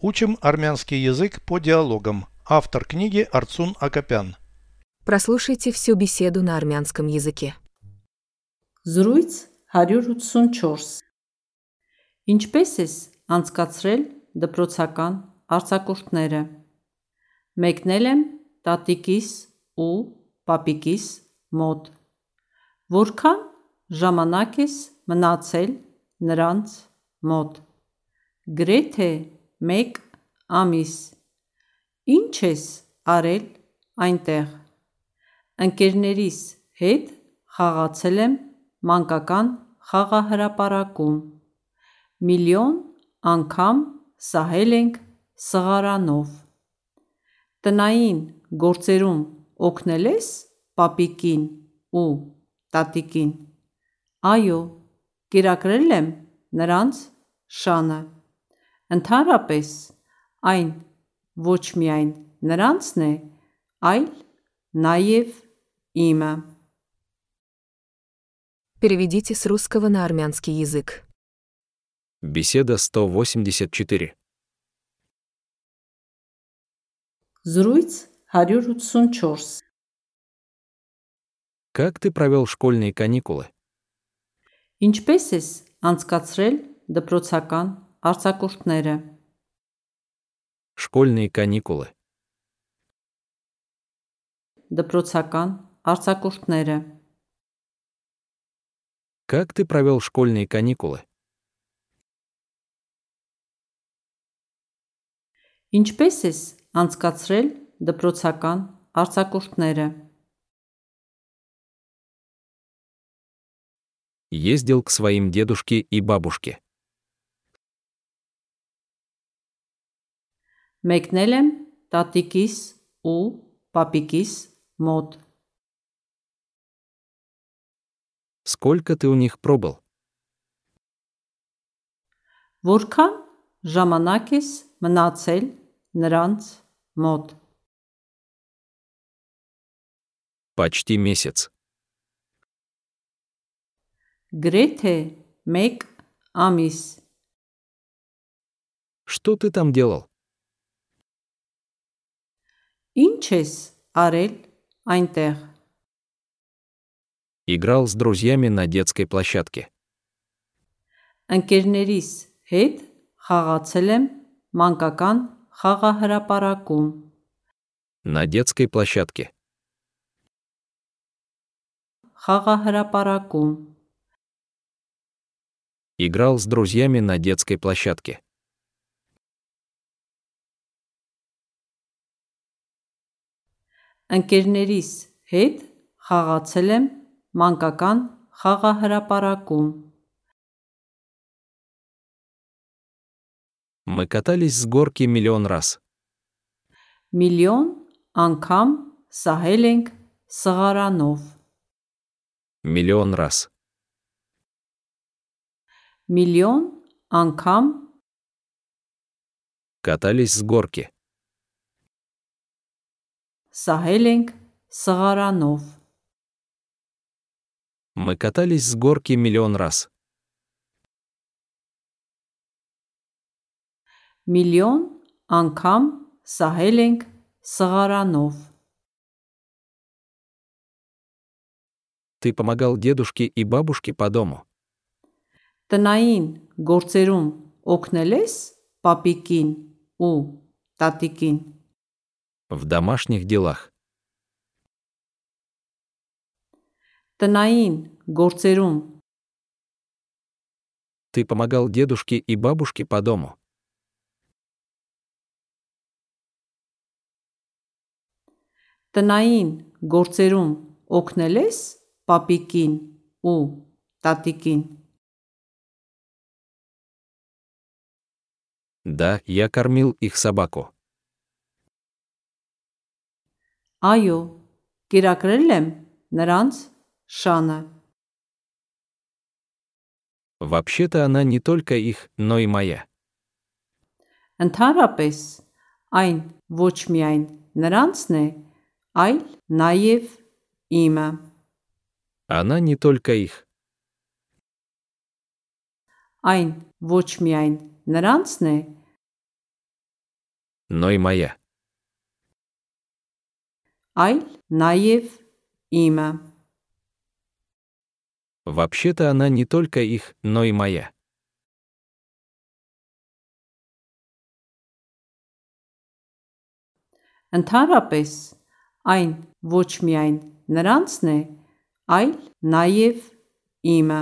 Учим армянский язык по диалогам. Автор книги Арцун Акопян. Прослушайте всю беседу на армянском языке. Զրույց 184 Ինչպե՞ս ես անցկացրել դպրոցական արձակուրդները։ Մեկնել եմ տատիկիս ու պապիկիս մոտ։ Որքան ժամանակ ես մնացել նրանց մոտ։ Գրեթե 1 ամիս։ Ինչ ես արել այնտեղ։ Ընկերներիս հետ խաղացել եմ մանկական խաղահրապարակում։ Միլիոն անգամ սահել ենք սղարանով։ Տնային գործերում օգնել ես պապիկին ու տատիկին։ Այո, կերակրել եմ նրանց շանը։ Ընդհանրապես, այն ոչ միայն նրանցն է, այլ նաև իմը։ Переведите с русского на армянский язык. Беседа 184. Զրույց 184 Как ты провел школьные каникулы? Ինչպե՞ս ես անցկացրել դպրոցական արձակուրդները։ Школьные каникулы. Դպրոցական արձակուրդները։ Как ты провел школьные каникулы? Ինչպե՞ս ես անցկացրել դպրոցական արձակուրդները։ Ездил к своим дедушке и бабушке. Մեկնել եմ տատիկիս ու պապիկիս մոտ։ Сколько ты у них пробыл? Որքան ժամանակ ես մնացել նրանց մոտ։ Почти месяц. Գրեթե 1 ամիս։ Что ты там делал? Ինչ ես արել այնտեղ։ Играл с друзьями на детской площадке. Ընկերներիս հետ խաղացել եմ մանկական խաղահրապարակում։ На детской площадке. Խաղահրապարակում Играл с друзьями на детской площадке. Ընկերներիս հետ խաղացել եմ մանկական խաղահրապարակում։ Мы катались с горки миллион раз. Միլիոն անգամ սահել ենք սղարանով։ Миллион раз. Միլիոն անգամ Катались с горки. սահել ենք սղարանով։ Мы катались с горки миллион раз. Միլիոն անգամ սահել ենք սղարանով։ Ты помогал дедушке и бабушке по дому. Տնային գործերում օգնել ես պապիկին ու տատիկին։ В домашних делах. Տնային գործերում Ты помогал дедушке и бабушке по дому. տնային գործերում օգնել ես պապիկին ու տատիկին։ Да, я кормил их собаку. Այո, կերակրել եմ նրանց շանը։ Вообще-то она не только их, но и моя. Ընդհանրապես այն ոչ միայն նրանցն է, այլ նաև իմը։ Она не только их. Այն ոչ միայն նրանցն է, но и моя. այլ նաև իմը։ Вообще-то она не только их, но и моя. Ընդհանրապես, այն ոչ միայն նրանցն է, այլ նաև իմը։